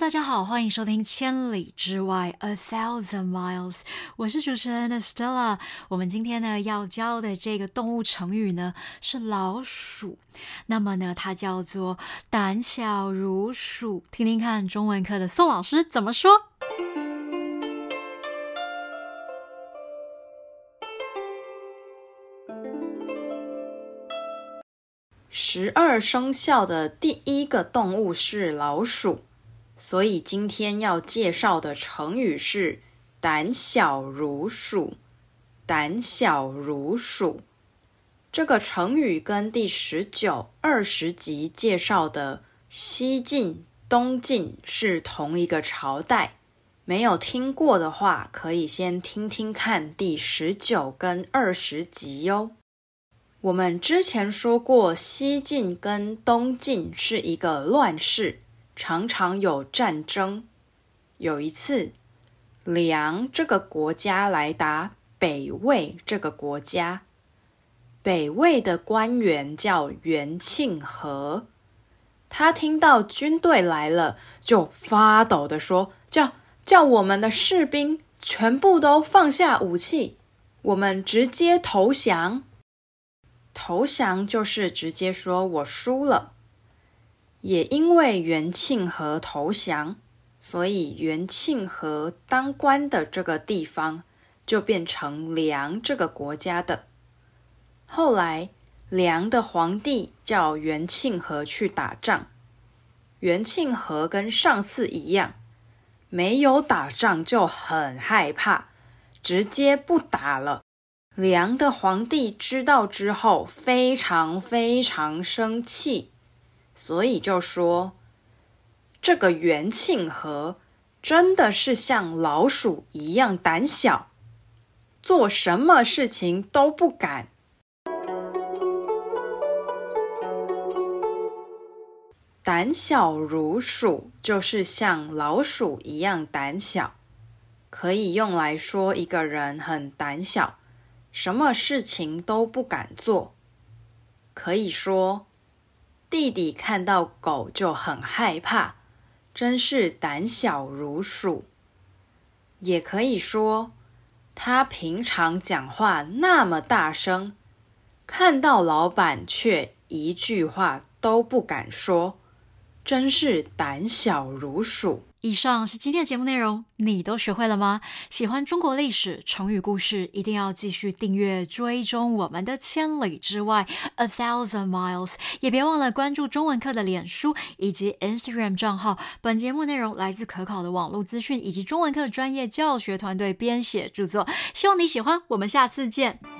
大家好，欢迎收听《千里之外》（A Thousand Miles），我是主持人 Estella。我们今天呢要教的这个动物成语呢是老鼠，那么呢它叫做胆小如鼠。听听看中文课的宋老师怎么说。十二生肖的第一个动物是老鼠。所以今天要介绍的成语是“胆小如鼠”。胆小如鼠这个成语跟第十九、二十集介绍的西晋、东晋是同一个朝代。没有听过的话，可以先听听看第十九跟二十集哟。我们之前说过，西晋跟东晋是一个乱世。常常有战争。有一次，梁这个国家来打北魏这个国家，北魏的官员叫袁庆和。他听到军队来了，就发抖的说：“叫叫我们的士兵全部都放下武器，我们直接投降。投降就是直接说我输了。”也因为元庆和投降，所以元庆和当官的这个地方就变成梁这个国家的。后来，梁的皇帝叫元庆和去打仗，元庆和跟上次一样，没有打仗就很害怕，直接不打了。梁的皇帝知道之后，非常非常生气。所以就说，这个元庆和真的是像老鼠一样胆小，做什么事情都不敢。胆小如鼠，就是像老鼠一样胆小，可以用来说一个人很胆小，什么事情都不敢做。可以说。弟弟看到狗就很害怕，真是胆小如鼠。也可以说，他平常讲话那么大声，看到老板却一句话都不敢说，真是胆小如鼠。以上是今天的节目内容，你都学会了吗？喜欢中国历史、成语故事，一定要继续订阅追踪我们的《千里之外》（A Thousand Miles），也别忘了关注中文课的脸书以及 Instagram 账号。本节目内容来自可考的网络资讯以及中文课专业教学团队编写著作，希望你喜欢。我们下次见。